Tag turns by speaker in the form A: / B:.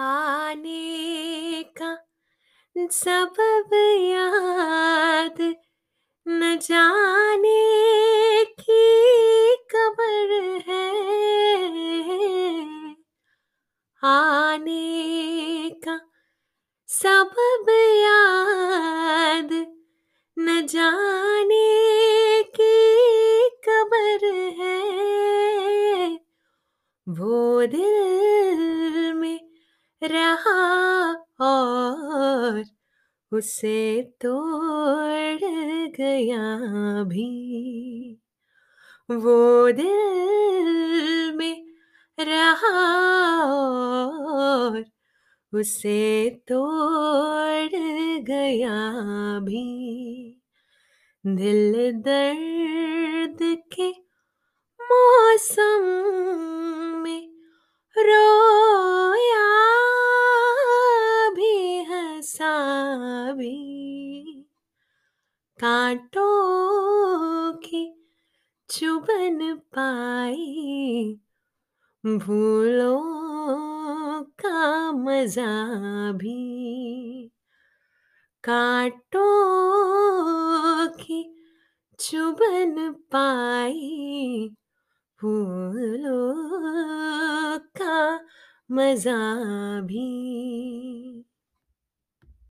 A: आने का सबब याद, न जाने की कबर है। आने का सबब याद, न जाने की कबर है। वो दिल रहा और उसे तोड़ गया भी। वो दिल में रहा और उसे तोड़ गया भी। दिल दर्द के मौसम भी कांटों की चुभन पाई, भूलों का मज़ा भी कांटों की चुभन पाई फूलों का मज़ा भी